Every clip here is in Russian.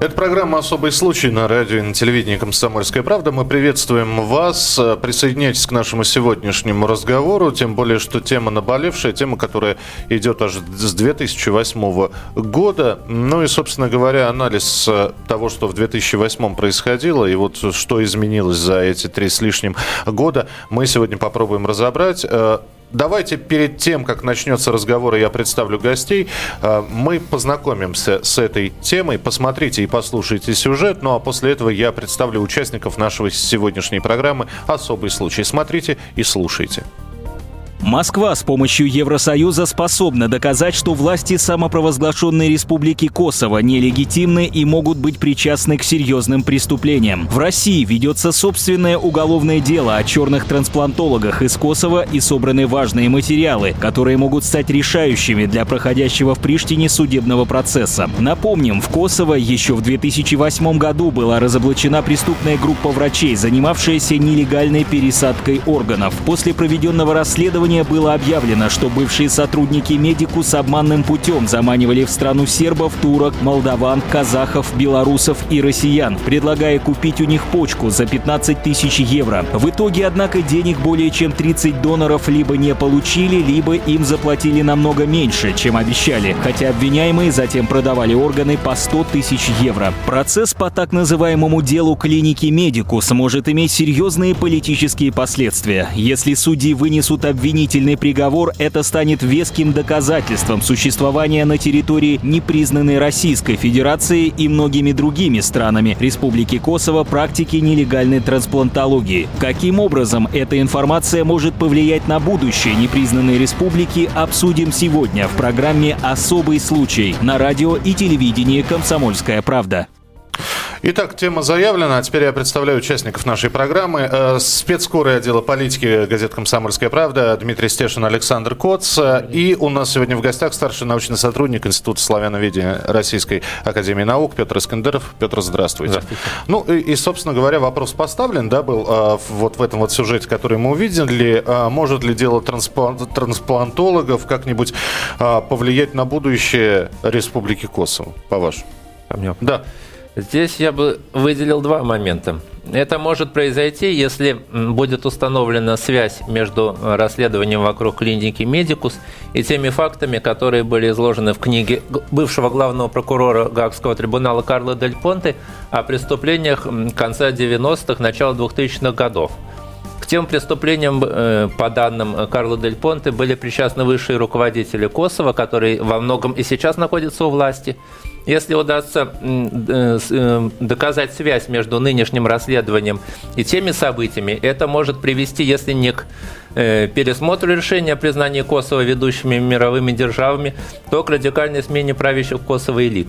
Это программа «Особый случай» на радио и на телевидении «Комсомольская правда». Мы приветствуем вас. Присоединяйтесь к нашему сегодняшнему разговору. Тем более, что тема наболевшая, тема, которая идет аж с 2008 года. Ну и, собственно говоря, анализ того, что в 2008 происходило, и вот что изменилось за эти три с лишним года, мы сегодня попробуем разобрать. Давайте перед тем, как начнется разговор, я представлю гостей, э, мы познакомимся с этой темой. Посмотрите и послушайте сюжет. Ну а после этого я представлю участников нашего сегодняшней программы «Особый случай». Смотрите и слушайте. Москва с помощью Евросоюза способна доказать, что власти самопровозглашенной Республики Косово нелегитимны и могут быть причастны к серьезным преступлениям. В России ведется собственное уголовное дело о черных трансплантологах из Косово и собраны важные материалы, которые могут стать решающими для проходящего в Приштине судебного процесса. Напомним, в Косово еще в 2008 году была разоблачена преступная группа врачей, занимавшаяся нелегальной пересадкой органов. После проведенного расследования расследования было объявлено, что бывшие сотрудники Медикус обманным путем заманивали в страну сербов, турок, молдаван, казахов, белорусов и россиян, предлагая купить у них почку за 15 тысяч евро. В итоге, однако, денег более чем 30 доноров либо не получили, либо им заплатили намного меньше, чем обещали, хотя обвиняемые затем продавали органы по 100 тысяч евро. Процесс по так называемому делу клиники Медикус может иметь серьезные политические последствия. Если судьи вынесут обвинение обвинительный приговор, это станет веским доказательством существования на территории непризнанной Российской Федерации и многими другими странами Республики Косово практики нелегальной трансплантологии. Каким образом эта информация может повлиять на будущее непризнанной республики, обсудим сегодня в программе «Особый случай» на радио и телевидении «Комсомольская правда». Итак, тема заявлена. А теперь я представляю участников нашей программы. Э, спецкоры отдела политики газет «Комсомольская правда» Дмитрий Стешин, Александр Коц. И у нас сегодня в гостях старший научный сотрудник Института славяноведения Российской Академии Наук Петр Искандеров. Петр, здравствуйте. здравствуйте. Ну и, и, собственно говоря, вопрос поставлен, да, был э, вот в этом вот сюжете, который мы увидели. Э, может ли дело трансплантологов как-нибудь повлиять на будущее Республики Косово, по-вашему? Да. Здесь я бы выделил два момента. Это может произойти, если будет установлена связь между расследованием вокруг клиники Медикус и теми фактами, которые были изложены в книге бывшего главного прокурора Гаагского трибунала Карла Дель Понте о преступлениях конца 90-х, начала 2000-х годов. К тем преступлениям, э, по данным Карла Дель Понте, были причастны высшие руководители Косово, которые во многом и сейчас находятся у власти – если удастся э, э, доказать связь между нынешним расследованием и теми событиями, это может привести, если не к э, пересмотру решения о признании Косово ведущими мировыми державами, то к радикальной смене правящих Косово элит.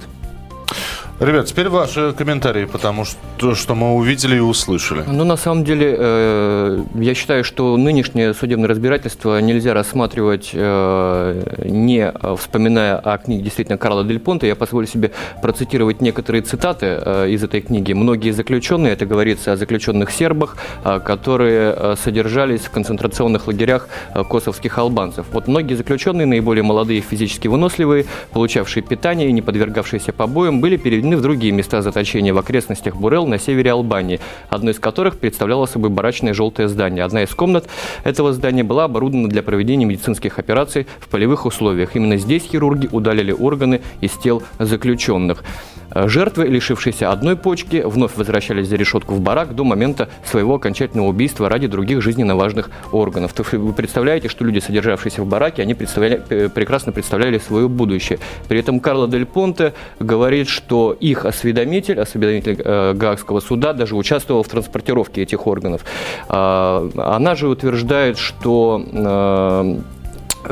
Ребят, теперь ваши комментарии, потому что, что мы увидели и услышали. Ну, на самом деле, э, я считаю, что нынешнее судебное разбирательство нельзя рассматривать, э, не вспоминая о книге действительно Карла Дель Понте. Я позволю себе процитировать некоторые цитаты э, из этой книги. Многие заключенные, это говорится о заключенных сербах, э, которые э, содержались в концентрационных лагерях э, косовских албанцев. Вот многие заключенные, наиболее молодые, физически выносливые, получавшие питание и не подвергавшиеся побоям, были переведены перемещены в другие места заточения в окрестностях Бурел на севере Албании, одно из которых представляло собой барачное желтое здание. Одна из комнат этого здания была оборудована для проведения медицинских операций в полевых условиях. Именно здесь хирурги удалили органы из тел заключенных. Жертвы, лишившиеся одной почки, вновь возвращались за решетку в барак до момента своего окончательного убийства ради других жизненно важных органов. Вы представляете, что люди, содержавшиеся в бараке, они представляли, прекрасно представляли свое будущее. При этом Карло Дель Понте говорит, что их осведомитель, осведомитель э, Гаагского суда, даже участвовал в транспортировке этих органов. Э, она же утверждает, что э,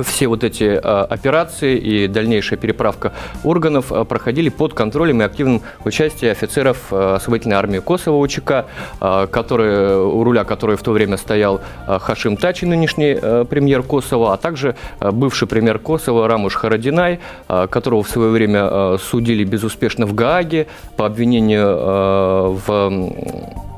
все вот эти а, операции и дальнейшая переправка органов а, проходили под контролем и активным участием офицеров а, освободительной армии Косово УЧК, который, у руля которой в то время стоял Хашим Тачи, нынешний премьер Косово, а также бывший премьер Косово Рамуш Харадинай, которого в свое время судили безуспешно в Гааге по обвинению в Э,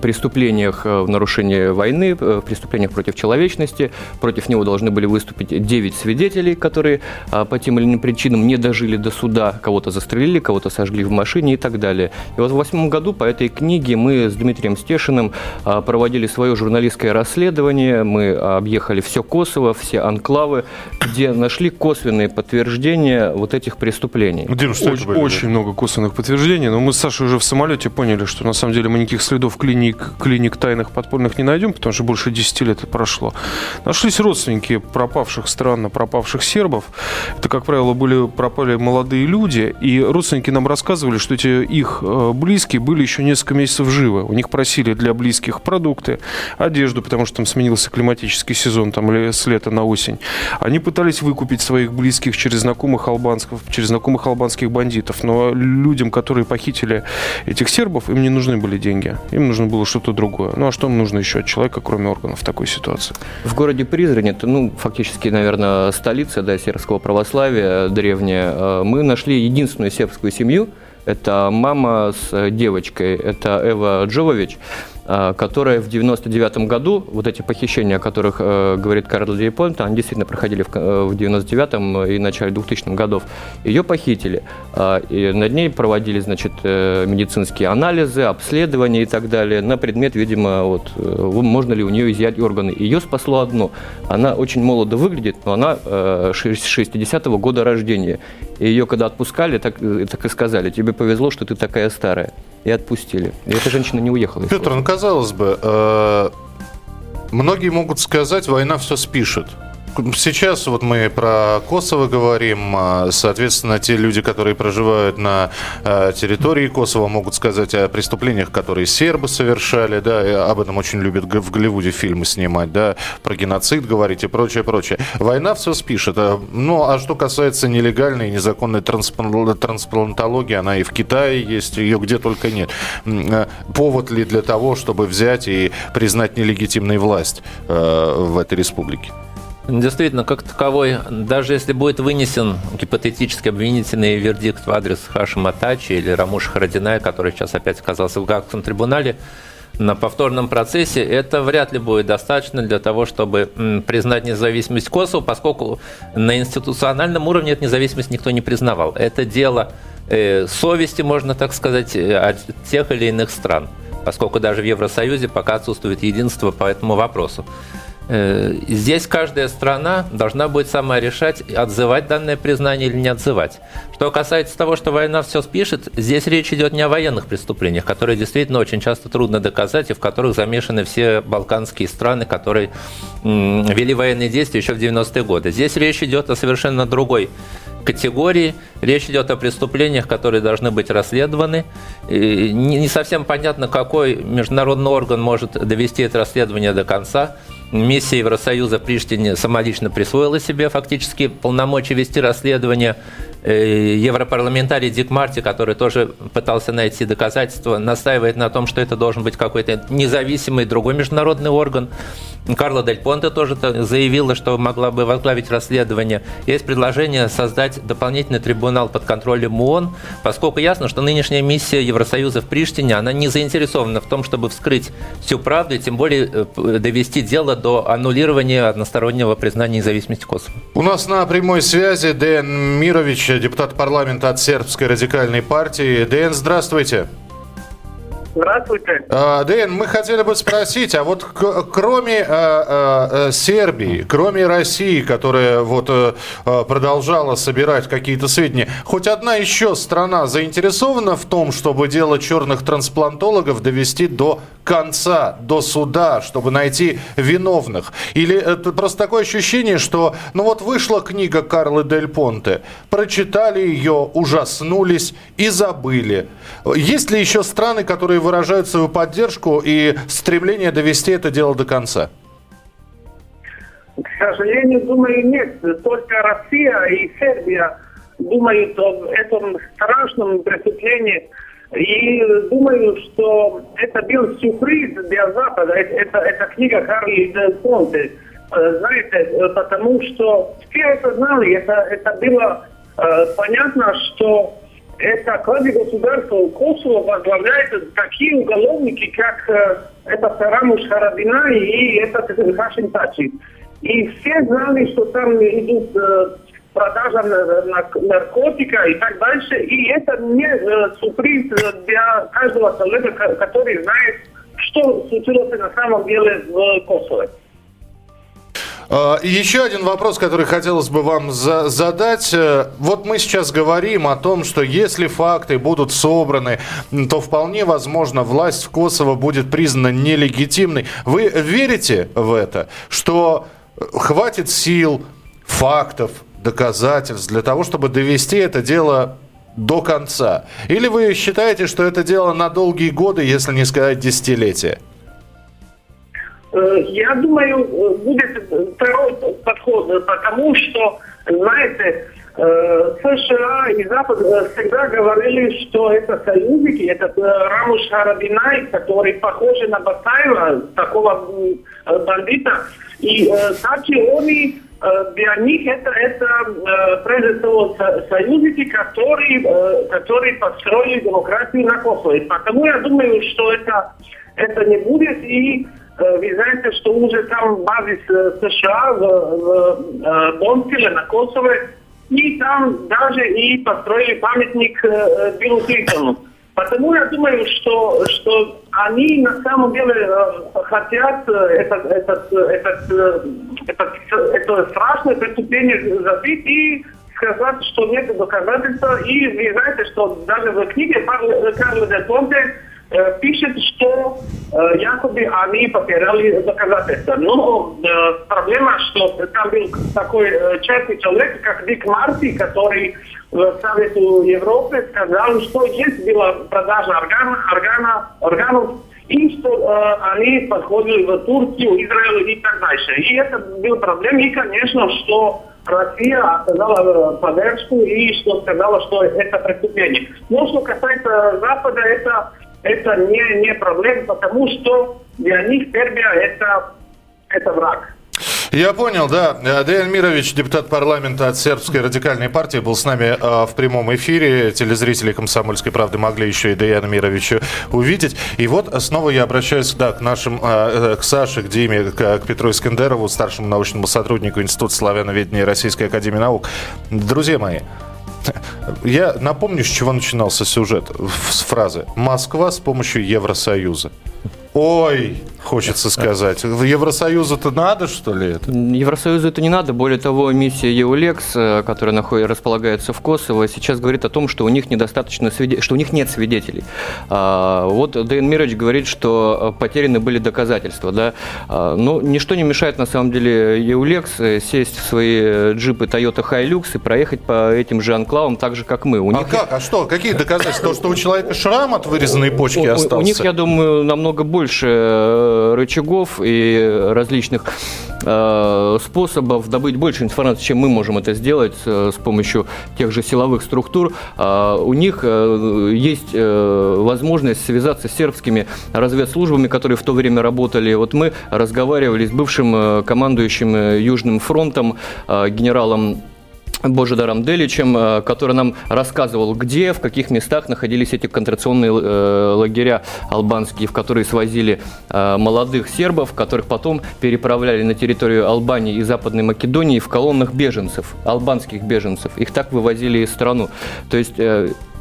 преступлениях э, в нарушении войны, э, преступлениях против человечности. Против него должны были выступить 9 свидетелей, которые по тем или иным причинам не дожили до суда, кого-то застрелили, кого-то сожгли в машине и так далее. И вот в восьмом году по этой книге мы с Дмитрием Стешиным проводили свое журналистское расследование. Мы объехали все Косово, все анклавы, где нашли косвенные подтверждения вот этих преступлений. Дим, что очень, очень много косвенных подтверждений, но мы с Сашей уже в самолете поняли, что на самом деле мы никаких следов клиник, клиник тайных подпольных не найдем, потому что больше 10 лет это прошло. Нашлись родственники пропавших странно пропавших сербов. Это, как правило, были пропали молодые люди, и родственники нам рассказывали, что эти их э, близкие были еще несколько месяцев живы. У них просили для близких продукты, одежду, потому что там сменился климатический сезон, там с лета на осень. Они пытались выкупить своих близких через знакомых албанских, через знакомых албанских бандитов, но людям, которые похитили этих сербов, им не нужны были деньги. Им нужно было что-то другое. Ну а что нужно еще от человека, кроме органов в такой ситуации? В городе Призрань, это, ну, фактически, наверное, столица да, сербского православия древняя, э, мы нашли единственную сербскую семью, это мама с девочкой, это Эва Джовович. А, которая в 99 году, вот эти похищения, о которых э, говорит Карл Лейпольд, они действительно проходили в, э, в 99 и начале 2000 годов, ее похитили. Э, и над ней проводили, значит, э, медицинские анализы, обследования и так далее на предмет, видимо, вот, э, можно ли у нее изъять органы. Ее спасло одно. Она очень молодо выглядит, но она э, 60-го года рождения. И ее когда отпускали, так, э, так и сказали, тебе повезло, что ты такая старая и отпустили. И эта женщина не уехала. Петр, ну казалось бы, э, многие могут сказать, война все спишет. Сейчас вот мы про Косово говорим. А, соответственно, те люди, которые проживают на а, территории Косово, могут сказать о преступлениях, которые сербы совершали. Да, и об этом очень любят в Голливуде фильмы снимать, да, про геноцид говорить и прочее, прочее. Война все спишет. А, ну, а что касается нелегальной и незаконной трансплантологии, она и в Китае есть, ее где только нет. Повод ли для того, чтобы взять и признать нелегитимной власть в этой республике? Действительно, как таковой, даже если будет вынесен гипотетически обвинительный вердикт в адрес Хашима Тачи или Рамуша Харадиная, который сейчас опять оказался в Гаагском трибунале, на повторном процессе, это вряд ли будет достаточно для того, чтобы признать независимость Косово, поскольку на институциональном уровне эту независимость никто не признавал. Это дело э, совести, можно так сказать, э, от тех или иных стран, поскольку даже в Евросоюзе пока отсутствует единство по этому вопросу. Э, здесь каждая страна должна будет сама решать, отзывать данное признание или не отзывать. Что касается того, что война все спишет, здесь речь идет не о военных преступлениях, которые действительно очень часто трудно доказать и в которых замешаны все балканские страны, которые вели военные действия еще в 90-е годы. Здесь речь идет о совершенно другой категории. Речь идет о преступлениях, которые должны быть расследованы. И не совсем понятно, какой международный орган может довести это расследование до конца. Миссия Евросоюза в Приштине самолично присвоила себе фактически полномочия вести расследование. Э, европарламентарий Дик Марти, который тоже пытался найти доказательства, настаивает на том, что это должен быть какой-то независимый другой международный орган. Карла Дель Понте тоже заявила, что могла бы возглавить расследование. Есть предложение создать дополнительный трибунал под контролем ООН, поскольку ясно, что нынешняя миссия Евросоюза в Приштине, она не заинтересована в том, чтобы вскрыть всю правду и тем более э, довести дело до аннулирования одностороннего признания независимости Косово. У нас на прямой связи Дэн Мирович, депутат парламента от сербской радикальной партии. Дэн, здравствуйте. Здравствуйте. А, Дэн, мы хотели бы спросить, а вот кроме а, а, Сербии, кроме России, которая вот а, продолжала собирать какие-то сведения, хоть одна еще страна заинтересована в том, чтобы дело черных трансплантологов довести до конца, до суда, чтобы найти виновных? Или это просто такое ощущение, что, ну вот вышла книга Карлы Дель Понте, прочитали ее, ужаснулись и забыли. Есть ли еще страны, которые выражают свою поддержку и стремление довести это дело до конца? К сожалению, думаю, нет. Только Россия и Сербия думают об этом страшном преступлении. И думаю, что это был сюрприз для Запада. Это, это книга Карли Дель Понте. Э, знаете, потому что все это знали. Это, это было э, понятно, что это кроме государства Косово возглавляют такие уголовники, как э, это Сарамуш Харабина и этот Хашим Тачи. И все знали, что там идут э, продажа наркотика и так дальше. И это не э, сюрприз для каждого человека, который знает, что случилось на самом деле в Косово. А, еще один вопрос, который хотелось бы вам за задать. Э, вот мы сейчас говорим о том, что если факты будут собраны, то вполне возможно власть в Косово будет признана нелегитимной. Вы верите в это, что хватит сил, фактов, доказательств для того, чтобы довести это дело до конца? Или вы считаете, что это дело на долгие годы, если не сказать десятилетия? Э, я думаю, э, будет второй подход, потому что, знаете, э, США и Запад всегда говорили, что это союзники, этот Рамуш Харабинай, который похож на Батаева, такого бандита, и также они для них это, это прежде всего союзники, которые, которые построили демократию на Косово. Потому я думаю, что это, это не будет. И Э, вы знаете, что уже там базис э, США в, в э, Бонфиле на Косове, и там даже и построили памятник Биллу Клинтону. Потому я думаю, что, что они на самом деле хотят этот, этот, этот, этот, это страшное преступление забить и сказать, что нет доказательства. И вы знаете, что даже в книге Карла Дель Понте Э, пишет, что э, якобы они потеряли доказательства. Но э, проблема, что там был такой частный человек, как Дик Марти, который в Совету Европы сказал, что есть была продажа органа, органа, органов и что э, они подходили в Турцию, Израиль и так дальше. И это был проблем. И, конечно, что Россия оказала поддержку и что сказала, что это преступление. Но что касается Запада, это это не, не проблема, потому что для них Сербия это, это враг. Я понял, да. Деян Мирович, депутат парламента от сербской радикальной партии, был с нами э, в прямом эфире. Телезрители «Комсомольской правды» могли еще и Деяна Мировича увидеть. И вот снова я обращаюсь да, к нашим, э, к Саше, к Диме, к, к Петру Искендерову, старшему научному сотруднику Института славяноведения Российской Академии Наук. Друзья мои, я напомню, с чего начинался сюжет. С фразы «Москва с помощью Евросоюза». Ой, хочется сказать. Евросоюзу-то надо, что ли, это? Евросоюзу это не надо. Более того, миссия EULEX, э, которая находится, располагается в Косово, сейчас говорит о том, что у них недостаточно свидетелей, что у них нет свидетелей. А, вот Дэйн Мирович говорит, что э, потеряны были доказательства. Да? А, но ничто не мешает, на самом деле, EULEX э, сесть в свои джипы Toyota Hilux и проехать по этим же анклавам так же, как мы. У а них... как? А что? Какие доказательства? То, что у человека шрам от вырезанной почки остался? У них, я думаю, намного больше рычагов и различных э, способов добыть больше информации, чем мы можем это сделать э, с помощью тех же силовых структур. Э, у них есть возможность связаться с сербскими разведслужбами, которые в то время работали. Вот мы разговаривали с бывшим командующим Южным фронтом генералом Божидаром Деличем, э, который нам рассказывал, где, в каких местах находились эти концентрационные э, лагеря албанские, в которые свозили э, молодых сербов, которых потом переправляли на территорию Албании и Западной Македонии в колоннах беженцев, албанских беженцев. Их так вывозили из страну. То есть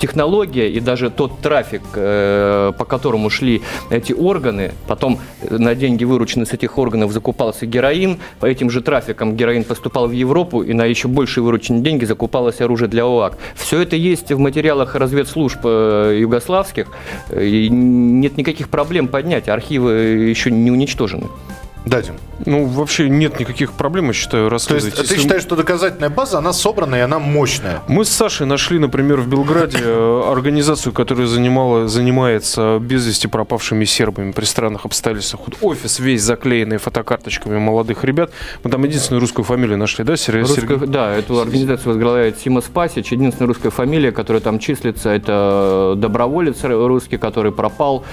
технология и даже тот трафик, э, по которому шли эти органы, потом на деньги, вырученные с этих органов, закупался героин, по этим же трафикам героин поступал в Европу, и на еще большие вырученные деньги закупалось оружие для ОАК. Все это есть в материалах разведслужб э, югославских, и нет никаких проблем поднять, архивы еще не уничтожены. Дадим. Ну, вообще нет никаких проблем, я считаю, расследовать. То есть ты считаешь, что доказательная база, она собранная и она мощная? Мы с Сашей нашли, например, в Белграде э, организацию, которая занимала, занимается без вести пропавшими сербами при странных обстоятельствах. Вот офис весь заклеенный фотокарточками молодых ребят. Мы там единственную русскую фамилию нашли, да, Сергей? Русская, Да, эту организацию возглавляет Сима Спасич. Единственная русская фамилия, которая там числится, это доброволец русский, который пропал.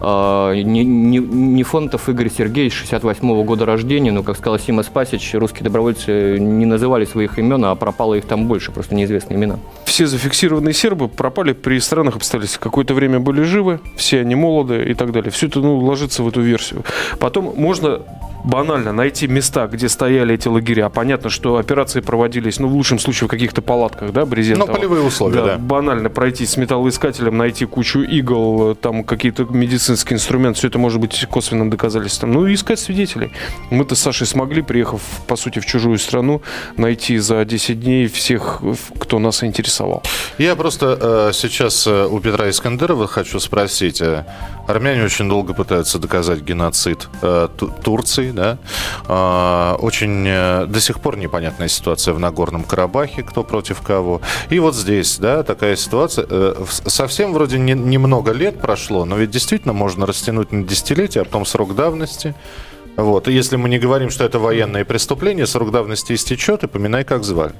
Э, не, не, не Фонтов Игорь Сергеевич, 68 восьмого года рождения, но, как сказал Сима Спасич, русские добровольцы не называли своих имен, а пропало их там больше, просто неизвестные имена. Все зафиксированные сербы пропали при странных обстоятельствах. Какое-то время были живы, все они молоды и так далее. Все это ну, ложится в эту версию. Потом можно банально найти места, где стояли эти лагеря. Понятно, что операции проводились, ну, в лучшем случае, в каких-то палатках, да, брезентовых. Ну, полевые условия, да. Банально пройти с металлоискателем, найти кучу игл, там какие-то медицинские инструменты, все это может быть косвенным доказательством. Ну, и искать свидетелей. Мы-то с Сашей смогли, приехав, по сути, в чужую страну, найти за 10 дней всех, кто нас интересовал. Я просто э, сейчас э, у Петра Искандерова хочу спросить. Э, армяне очень долго пытаются доказать геноцид э, Турции, да. А, очень э, до сих пор непонятная ситуация в Нагорном Карабахе, кто против кого. И вот здесь, да, такая ситуация. Э, совсем вроде не, немного лет прошло, но ведь действительно можно растянуть на десятилетия, а потом срок давности. Вот. И если мы не говорим, что это военное преступление, срок давности истечет, и поминай, как звали.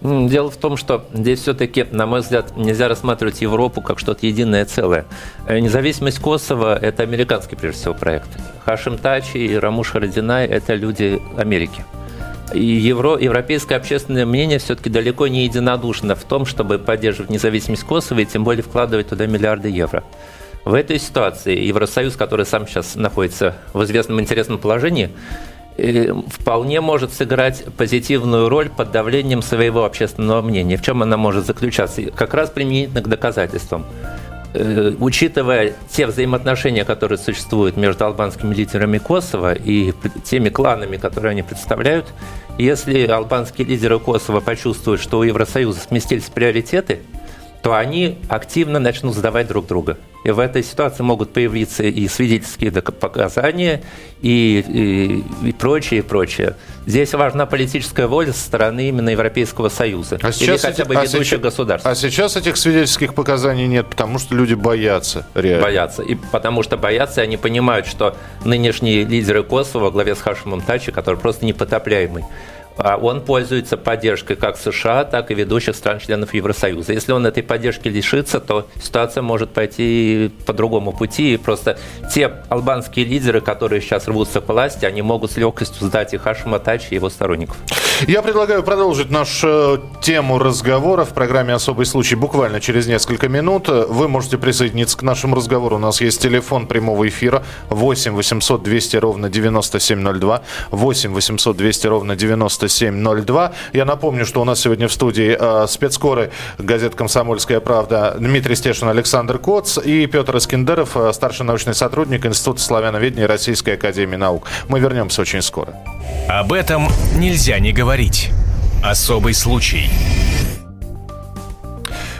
Дело в том, что здесь все-таки, на мой взгляд, нельзя рассматривать Европу как что-то единое целое. Э, независимость Косово – это американский, прежде всего, проект. Хашим Тачи и Рамуш Харадинай – это люди Америки. И евро, европейское общественное мнение все-таки далеко не единодушно в том, чтобы поддерживать независимость Косово и тем более вкладывать туда миллиарды евро. В этой ситуации Евросоюз, который сам сейчас находится в известном интересном положении, вполне может сыграть позитивную роль под давлением своего общественного мнения. В чем она может заключаться? Как раз применительно к доказательствам. Э, учитывая те взаимоотношения, которые существуют между албанскими лидерами Косово и теми кланами, которые они представляют, если албанские лидеры Косово почувствуют, что у Евросоюза сместились приоритеты, то они активно начнут сдавать друг друга. И в этой ситуации могут появиться и свидетельские показания, и, и, и прочее, и прочее. Здесь важна политическая воля со стороны именно Европейского Союза. А или хотя бы ведущих а сейчас, государств. А сейчас этих свидетельских показаний нет, потому что люди боятся реально. Боятся. И потому что боятся, и они понимают, что нынешние лидеры Косово во главе с Хашимом Тачи, который просто непотопляемый, а он пользуется поддержкой как США, так и ведущих стран-членов Евросоюза. Если он этой поддержки лишится, то ситуация может пойти по другому пути. И просто те албанские лидеры, которые сейчас рвутся к власти, они могут с легкостью сдать и Хашима Тачи, и его сторонников. Я предлагаю продолжить нашу тему разговора в программе «Особый случай» буквально через несколько минут. Вы можете присоединиться к нашему разговору. У нас есть телефон прямого эфира 8 800 200 ровно 9702, 8 800 200 ровно 97 9702. Я напомню, что у нас сегодня в студии э, спецкоры газеты «Комсомольская правда» Дмитрий Стешин, Александр Коц и Петр Искендеров, э, старший научный сотрудник Института славяноведения Российской Академии Наук. Мы вернемся очень скоро. Об этом нельзя не говорить. Особый случай.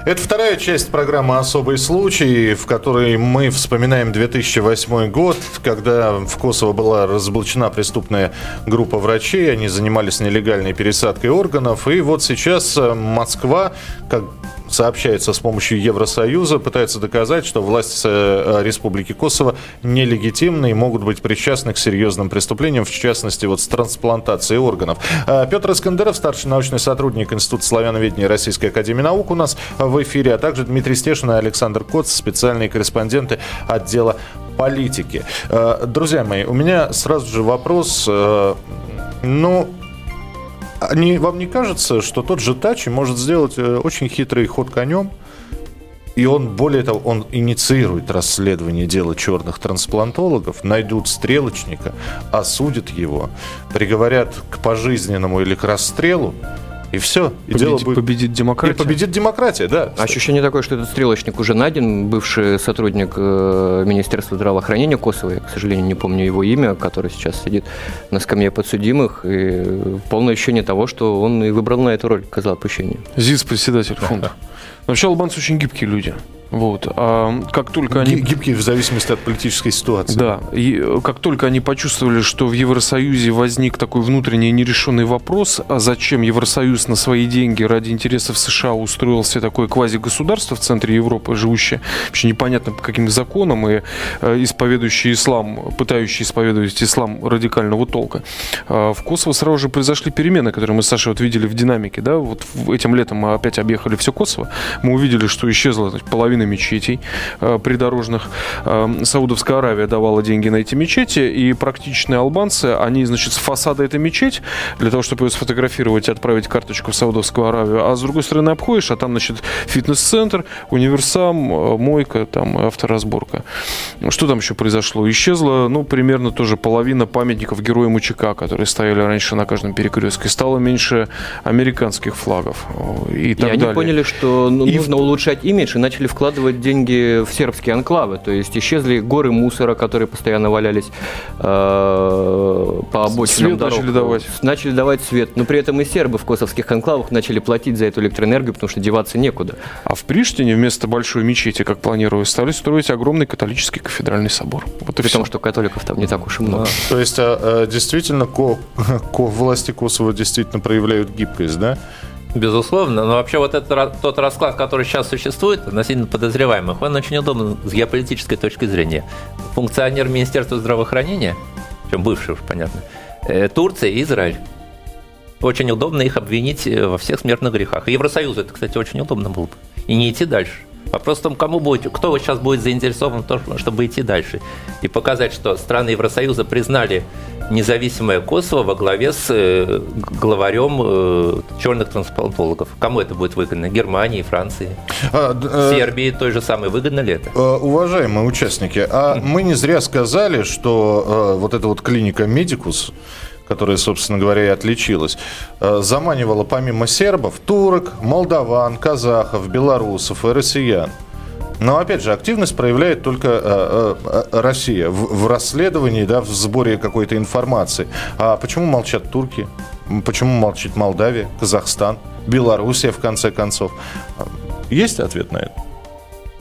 Это вторая часть программы «Особый случай», в которой мы вспоминаем 2008 год, когда в Косово была разоблачена преступная группа врачей, они занимались нелегальной пересадкой органов, и вот сейчас э, Москва, как сообщается с помощью Евросоюза, пытается доказать, что власти э, Республики Косово нелегитимны и могут быть причастны к серьезным преступлениям, в частности, вот с трансплантацией органов. Э, Петр Искандеров, старший научный сотрудник Института славяноведения Российской Академии Наук у нас в эфире, а также Дмитрий Стешин и Александр Коц, специальные корреспонденты отдела политики. Э, друзья мои, у меня сразу же вопрос, ну, не, вам не кажется, что тот же Тачи может сделать э, очень хитрый ход конем, и он, более того, он инициирует расследование дела черных трансплантологов, найдут стрелочника, осудят его, приговорят к пожизненному или к расстрелу, и все. И победит, дело будет... победит демократия. И победит демократия, да. Ощущение такое, что этот стрелочник уже найден, бывший сотрудник э, Министерства здравоохранения Косово, я, к сожалению, не помню его имя, который сейчас сидит на скамье подсудимых, и полное ощущение того, что он и выбрал на эту роль козла отпущения. ЗИС, председатель фонда. Вообще албанцы очень гибкие люди. Вот. А как только они... Гибкие в зависимости от политической ситуации. Да. И э, как только они почувствовали, что в Евросоюзе возник такой внутренний нерешенный вопрос, а зачем Евросоюз на свои деньги ради интересов США устроил себе такое квазигосударство в центре Европы, живущее вообще непонятно по каким законам и э, исповедующий ислам, пытающий исповедовать ислам радикального толка. А в Косово сразу же произошли перемены, которые мы с Сашей вот видели в динамике. Да? Вот этим летом мы опять объехали все Косово. Мы увидели, что исчезла половина половина мечетей э, придорожных. Э, Саудовская Аравия давала деньги на эти мечети, и практичные албанцы, они, значит, с фасада этой мечеть, для того, чтобы ее сфотографировать и отправить карточку в Саудовскую Аравию, а с другой стороны обходишь, а там, значит, фитнес-центр, универсам, э, мойка, там, авторазборка. Что там еще произошло? Исчезла, ну, примерно тоже половина памятников героям УЧК, которые стояли раньше на каждом перекрестке. Стало меньше американских флагов и так и далее. они поняли, что ну, И нужно улучшать имидж и начали вкладывать деньги в сербские анклавы. То есть исчезли горы мусора, которые постоянно валялись э, по обочинам Свет дорог. начали давать. Начали давать свет. Но при этом и сербы в косовских анклавах начали платить за эту электроэнергию, потому что деваться некуда. А в Приштине вместо большой мечети, как планировалось, стали строить огромный католический кафедральный собор. Вот и При все. том, что католиков там не так уж и много. То есть, а, а, действительно, ко, ко- власти Косово действительно проявляют гибкость, да? Безусловно, но вообще вот этот, тот расклад, который сейчас существует, относительно подозреваемых, он очень удобен с геополитической точки зрения. Функционер Министерства здравоохранения, причем бывший уж, понятно, э, Турция и Израиль. Очень удобно их обвинить э, во всех смертных грехах. И Евросоюзу это, кстати, очень удобно было бы. И не идти дальше. Вопрос в том, кому будет, кто вот сейчас будет заинтересован в том, чтобы идти дальше. И показать, что страны Евросоюза признали независимое Косово во главе с э, главарем э, черных трансплантологов. Кому это будет выгодно? Германии, Франции, А, э, Сербии той же самой. Выгодно ли это? Э, Уважаемые участники, а мы не зря сказали, что э, вот эта вот клиника Медикус, которая, собственно говоря, и отличилась, э, заманивала помимо сербов турок, молдаван, казахов, белорусов и россиян. Но опять же, активность проявляет только э, э, Россия в, в расследовании, да, в сборе какой-то информации. А почему молчат турки? Почему молчит Молдавия, Казахстан, Белоруссия, в конце концов? Есть ответ на это?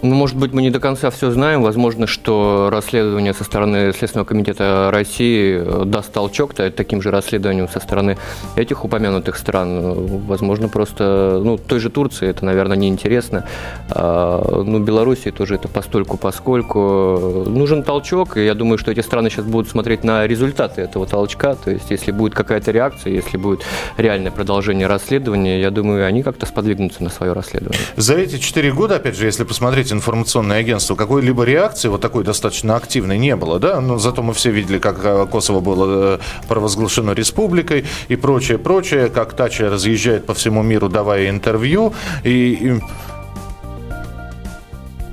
Ну, может быть, мы не до конца все знаем. Возможно, что расследование со стороны Следственного комитета России э, даст толчок та- таким же расследованием со стороны этих упомянутых стран. Э, Возможно, просто, ну, той же Турции это, наверное, неинтересно. А, ну, Белоруссии тоже это постольку поскольку. Нужен толчок, и я думаю, что эти страны сейчас будут смотреть на результаты этого толчка. То есть, если будет какая-то реакция, если будет реальное продолжение расследования, я думаю, они как-то сподвигнутся на свое расследование. За эти четыре года, опять же, если посмотреть информационное агентство, какой-либо реакции вот такой достаточно активной не было, да? Но зато мы все видели, как э, Косово было э, провозглашено республикой и прочее, прочее, как Тача разъезжает по всему миру, давая интервью, и,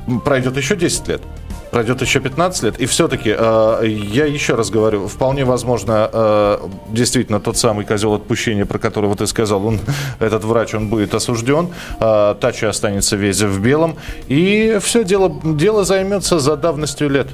и пройдет еще 10 лет. Пройдет еще 15 лет, и все-таки, э, я еще раз говорю, вполне возможно, э, действительно, тот самый козел отпущения, про которого ты сказал, он, этот врач, он будет осужден, э, Тачи останется весь в белом, и все, дело, дело займется за давностью лет.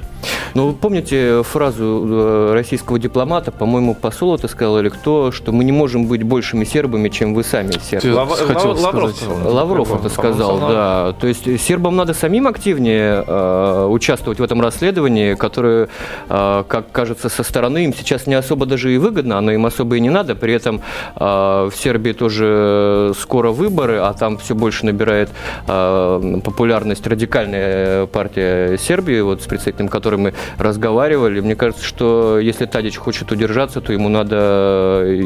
Ну, вы помните фразу э, российского дипломата, по-моему, посол это сказал или кто, что мы не можем быть большими сербами, чем вы сами сербы. Лав- хотел Лав- Лавров. Лавров это сказал, да. То есть сербам надо самим активнее э, участвовать в этом расследовании, которое, э, как кажется, со стороны им сейчас не особо даже и выгодно, оно им особо и не надо. При этом э, в Сербии тоже скоро выборы, а там все больше набирает э, популярность радикальная партия Сербии, вот с представителем которой мы разговаривали. Мне кажется, что если Тадич хочет удержаться, то ему надо э,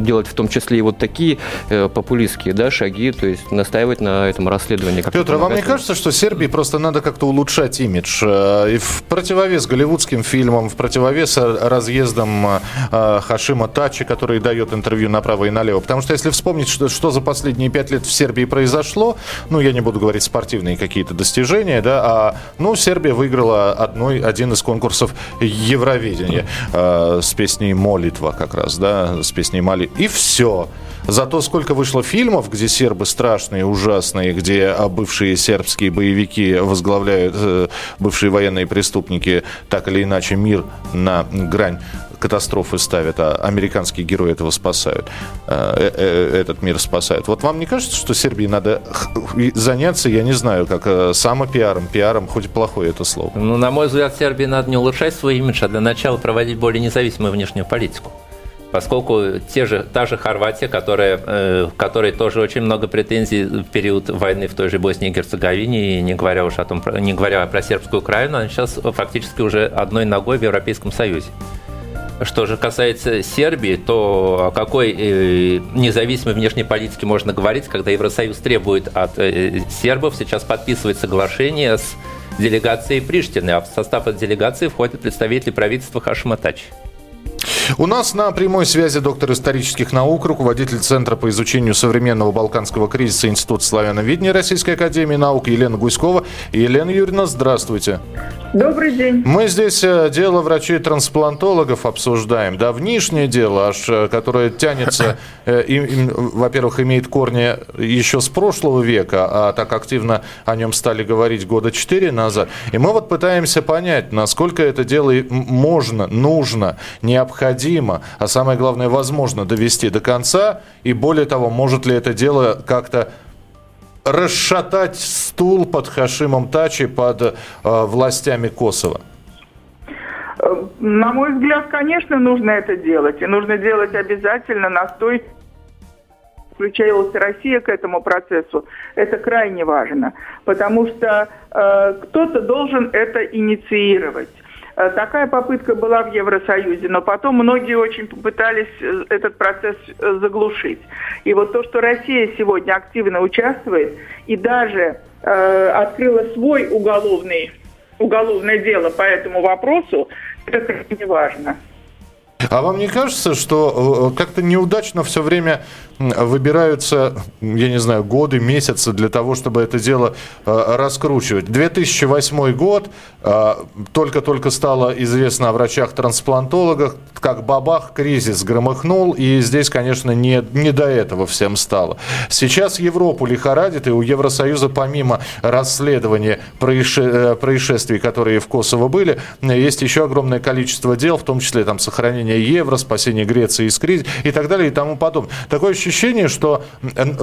делать в том числе и вот такие э, популистские да, шаги, то есть настаивать на этом расследовании. Петр, а вам не кажется, что Сербии просто надо как-то улучшать имидж? Э, И в противовес голливудским фильмам, в противовес разъездам э, Хашима Тачи, который дает интервью направо и налево. Потому что если вспомнить, что, что за последние пять лет в Сербии произошло, ну, я не буду говорить спортивные какие-то достижения, да, а, ну, Сербия выиграла одной, один из конкурсов Евровидения э, с песней «Молитва» как раз, да, с песней «Мали». И все. Зато сколько вышло фильмов, где сербы страшные, ужасные, где бывшие сербские боевики возглавляют э, бывшие военные преступники, так или иначе мир на грань катастрофы ставят, а американские герои этого спасают, э, э, этот мир спасают. Вот вам не кажется, что Сербии надо заняться, я не знаю, как э, самопиаром, пиаром, хоть плохое это слово? Ну, на мой взгляд, Сербии надо не улучшать свой имидж, а для начала проводить более независимую внешнюю политику. Поскольку те же, та же Хорватия, которая, э, которой тоже очень много претензий в период войны в той же Боснии и Герцеговине, и не говоря уж о том, не говоря про сербскую Украину, она сейчас фактически уже одной ногой в Европейском Союзе. Что же касается Сербии, то о какой э, независимой внешней политике можно говорить, когда Евросоюз требует от э, сербов сейчас подписывать соглашение с делегацией Приштины, а в состав этой делегации входят представители правительства Хашима Тачи. У нас на прямой связи доктор исторических наук, руководитель Центра по изучению современного балканского кризиса Института славяноведения Российской Академии Наук Елена Гуськова. Елена Юрьевна, здравствуйте. Добрый день. Мы здесь э, дело врачей-трансплантологов обсуждаем. Давнишнее дело, аж э, которое тянется, э, во-первых, имеет корни еще с прошлого века, а так активно о нем стали говорить года четыре назад. И мы вот пытаемся понять, насколько это дело можно, нужно, необходимо, а самое главное, возможно довести до конца. И более того, может ли это дело как-то расшатать стул под Хашимом Тачи, под э, властями Косово? На мой взгляд, конечно, нужно это делать. И нужно делать обязательно настой включалась Россия к этому процессу, это крайне важно, потому что э, кто-то должен это инициировать. Э, такая попытка была в Евросоюзе, но потом многие очень попытались э, этот процесс э, заглушить. И вот то, что Россия сегодня активно участвует и даже э, открыла свой уголовный, уголовное дело по этому вопросу, это крайне важно. А вам не кажется, что как-то неудачно все время выбираются, я не знаю, годы, месяцы для того, чтобы это дело э, раскручивать. 2008 год, э, только-только стало известно о врачах-трансплантологах, как бабах, кризис громыхнул, и здесь, конечно, не, не до этого всем стало. Сейчас Европу лихорадит, и у Евросоюза, помимо расследования э, происшествий, которые в Косово были, есть еще огромное количество дел, в том числе там сохранение евро, спасение Греции из кризиса и так далее и тому подобное. Такое ощущение, что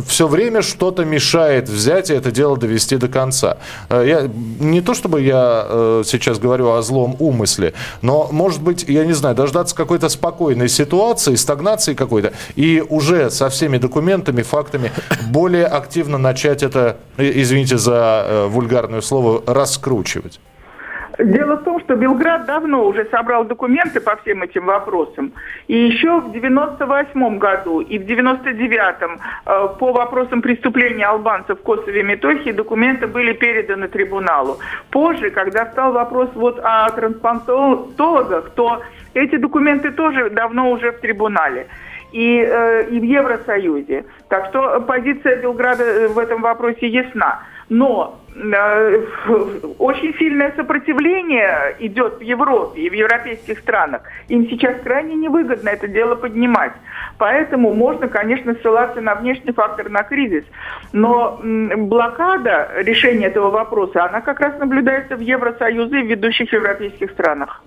все время что-то мешает взять и это дело довести до конца. Э, я, не то чтобы я э, сейчас говорю о злом умысле, но, может быть, я не знаю, дождаться какой-то спокойной ситуации, стагнации какой-то, и уже со всеми документами, фактами более активно начать это, э, извините за вульгарное слово, раскручивать. Дело в том, что Белград давно уже собрал документы по всем этим вопросам. И еще в 98 году и в 99-м э, по вопросам преступления албанцев в Косове и Метохии документы были переданы трибуналу. Позже, когда стал вопрос вот о трансплантологах, то эти документы тоже давно уже в трибунале и, э, и в Евросоюзе. Так что позиция Белграда э, в этом вопросе ясна. Но э, очень сильное сопротивление идет в Европе и в европейских странах. Им сейчас крайне невыгодно это дело поднимать. Поэтому можно, конечно, ссылаться на внешний фактор, на кризис. Но блокада решения этого вопроса, она как раз наблюдается в Евросоюзе и в ведущих европейских странах.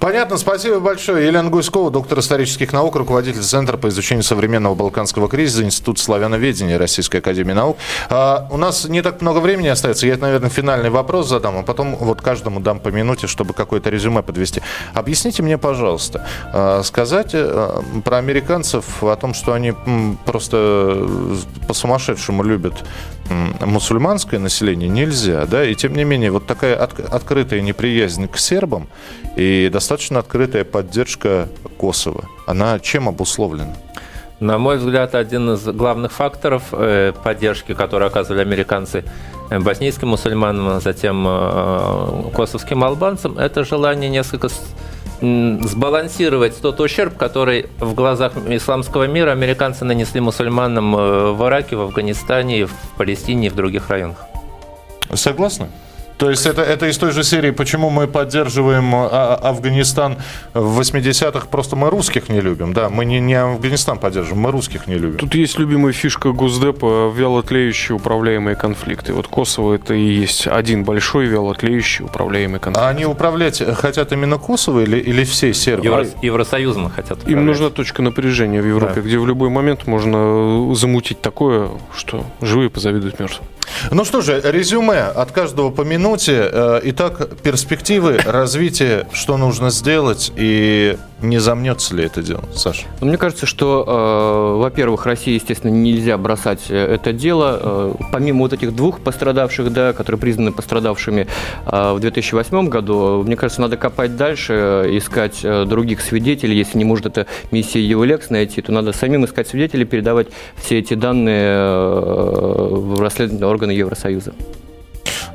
Понятно, спасибо большое. Елена Гуськова, доктор исторических наук, руководитель Центра по изучению современного балканского кризиса, Институт славяноведения Российской Академии Наук. А, у нас не так много времени остается. Я, наверное, финальный вопрос задам, а потом вот каждому дам по минуте, чтобы какое-то резюме подвести. Объясните мне, пожалуйста, а, сказать а, про американцев о том, что они просто по-сумасшедшему любят мусульманское население, нельзя, да, и тем не менее вот такая от, открытая неприязнь к сербам и достаточно открытая поддержка Косово, она чем обусловлена? На мой взгляд, один из главных факторов э, поддержки, которые оказывали американцы э, боснийским мусульманам, а затем э, косовским албанцам, это желание несколько сбалансировать тот ущерб, который в глазах исламского мира американцы нанесли мусульманам в Ираке, в Афганистане, в Палестине и в других районах. Согласны? То есть это, это из той же серии, почему мы поддерживаем а, Афганистан в 80-х, просто мы русских не любим. Да, мы не, не Афганистан поддерживаем, мы русских не любим. Тут есть любимая фишка Госдепа – вялотлеющие управляемые конфликты. Вот Косово – это и есть один большой вялотлеющий управляемый конфликт. А они управлять хотят именно Косово или, или все Сербии? Евро, Евросоюзом хотят управлять. Им нужна точка напряжения в Европе, да. где в любой момент можно замутить такое, что живые позавидуют мертвым. Ну что же, резюме от каждого по минуте. Э, итак, перспективы развития, что нужно сделать и не замнется ли это дело, Саша? Ну, мне кажется, что, э, во-первых, России, естественно, нельзя бросать э, это дело. Помимо вот этих двух пострадавших, да, которые признаны пострадавшими в 2008 году, мне кажется, надо копать дальше, искать других свидетелей. Если не может это миссия Евлекс найти, то надо самим искать свидетелей, передавать все эти данные в расследовательные органы Евросоюза.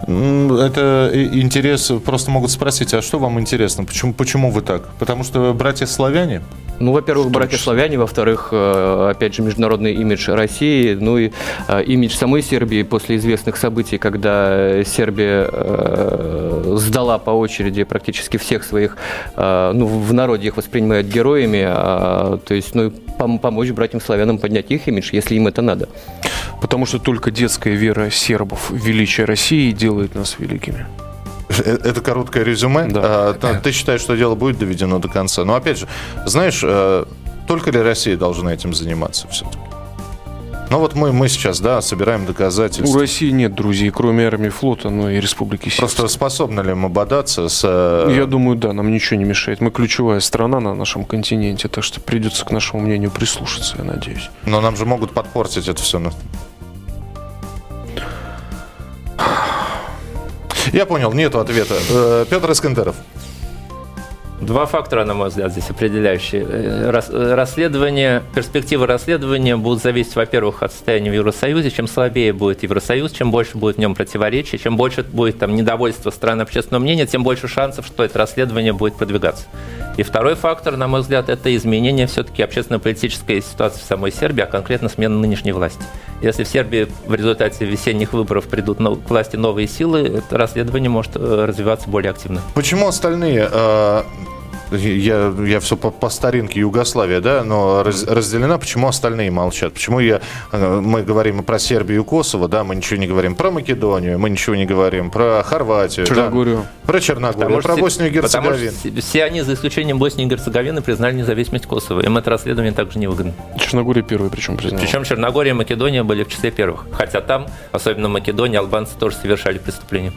Это интерес, просто могут спросить, а что вам интересно? Почему, почему вы так? Потому что братья славяне? Ну, во-первых, братья славяне, во-вторых, э, опять же, международный имидж России, ну и э, имидж самой Сербии после известных событий, когда Сербия э, сдала по очереди практически всех своих, ну, в народе их воспринимают героями, а, то есть, ну, помочь братьям славянам поднять их имидж, если им это надо. Потому что только детская вера сербов в величие России делает нас великими. Э, это короткое резюме. Да. А, ты считаешь, что дело будет доведено до конца. Но опять же, знаешь, э, только ли Россия должна этим заниматься все-таки? Ну вот мы, мы сейчас, да, собираем доказательства. У России нет друзей, кроме армии флота, но и Республики Сибирь. Просто способны ли мы бодаться с... Э, Я думаю, да, нам ничего не мешает. Мы ключевая страна на нашем континенте, так что придется к нашему мнению прислушаться, я надеюсь. Но нам же могут подпортить это все. Я понял, нету ответа. Э, Петр Искандеров. Два фактора, на мой взгляд, здесь определяющие. Э, э, расследование, перспективы расследования будут зависеть, во-первых, от состояния в Евросоюзе. Чем слабее будет Евросоюз, чем больше будет в нем противоречий, чем больше будет там недовольство стран общественного мнения, тем больше шансов, что это расследование будет продвигаться. И второй фактор, на мой взгляд, это изменение все-таки общественно-политической ситуации в самой Сербии, а конкретно смена нынешней власти. Если в Сербии в результате весенних выборов придут к власти новые силы, это расследование может э, развиваться более активно. Почему остальные я, я все по, по старинке Югославия, да, но раз, разделена, почему остальные молчат? Почему я, э, мы говорим про Сербию и Косово, да, мы ничего не говорим про Македонию, мы ничего не говорим про Хорватию. Черногорию. Да, про Черногорию, потому про что, Боснию и Герцеговину. Потому что все они, за исключением Боснии и Герцеговины, признали независимость Косово. Им это расследование также не выгодно. Черногория первая причем признала. Причем Черногория и Македония были в числе первых. Хотя там, особенно в Македонии, албанцы тоже совершали преступления.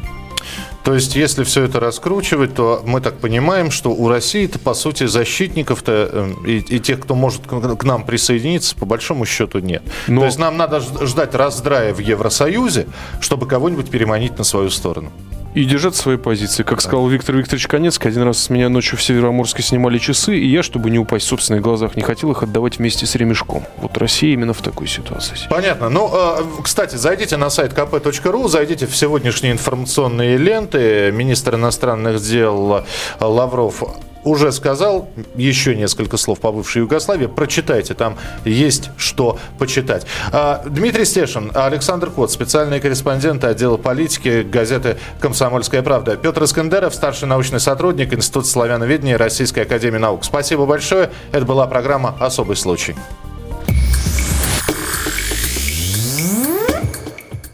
То есть, если все это раскручивать, то мы так понимаем, что у России-то, по сути, защитников-то эм, и, и тех, кто может к нам присоединиться, по большому счету нет. Но... То есть, нам надо ждать раздрая в Евросоюзе, чтобы кого-нибудь переманить на свою сторону и держать свои позиции. Как сказал Виктор Викторович Конецкий, один раз с меня ночью в Североморске снимали часы, и я, чтобы не упасть в собственных глазах, не хотел их отдавать вместе с ремешком. Вот Россия именно в такой ситуации. Понятно. Ну, а, кстати, зайдите на сайт kp.ru, зайдите в сегодняшние информационные ленты. Министр иностранных дел Лавров уже сказал еще несколько слов по бывшей Югославии. Прочитайте, там есть что почитать. А, Дмитрий Стешин, Александр Кот, специальные корреспонденты отдела политики газеты «Комсомольская правда». Петр Искандеров, старший научный сотрудник Института славяноведения Российской академии наук. Спасибо большое. Это была программа «Особый случай».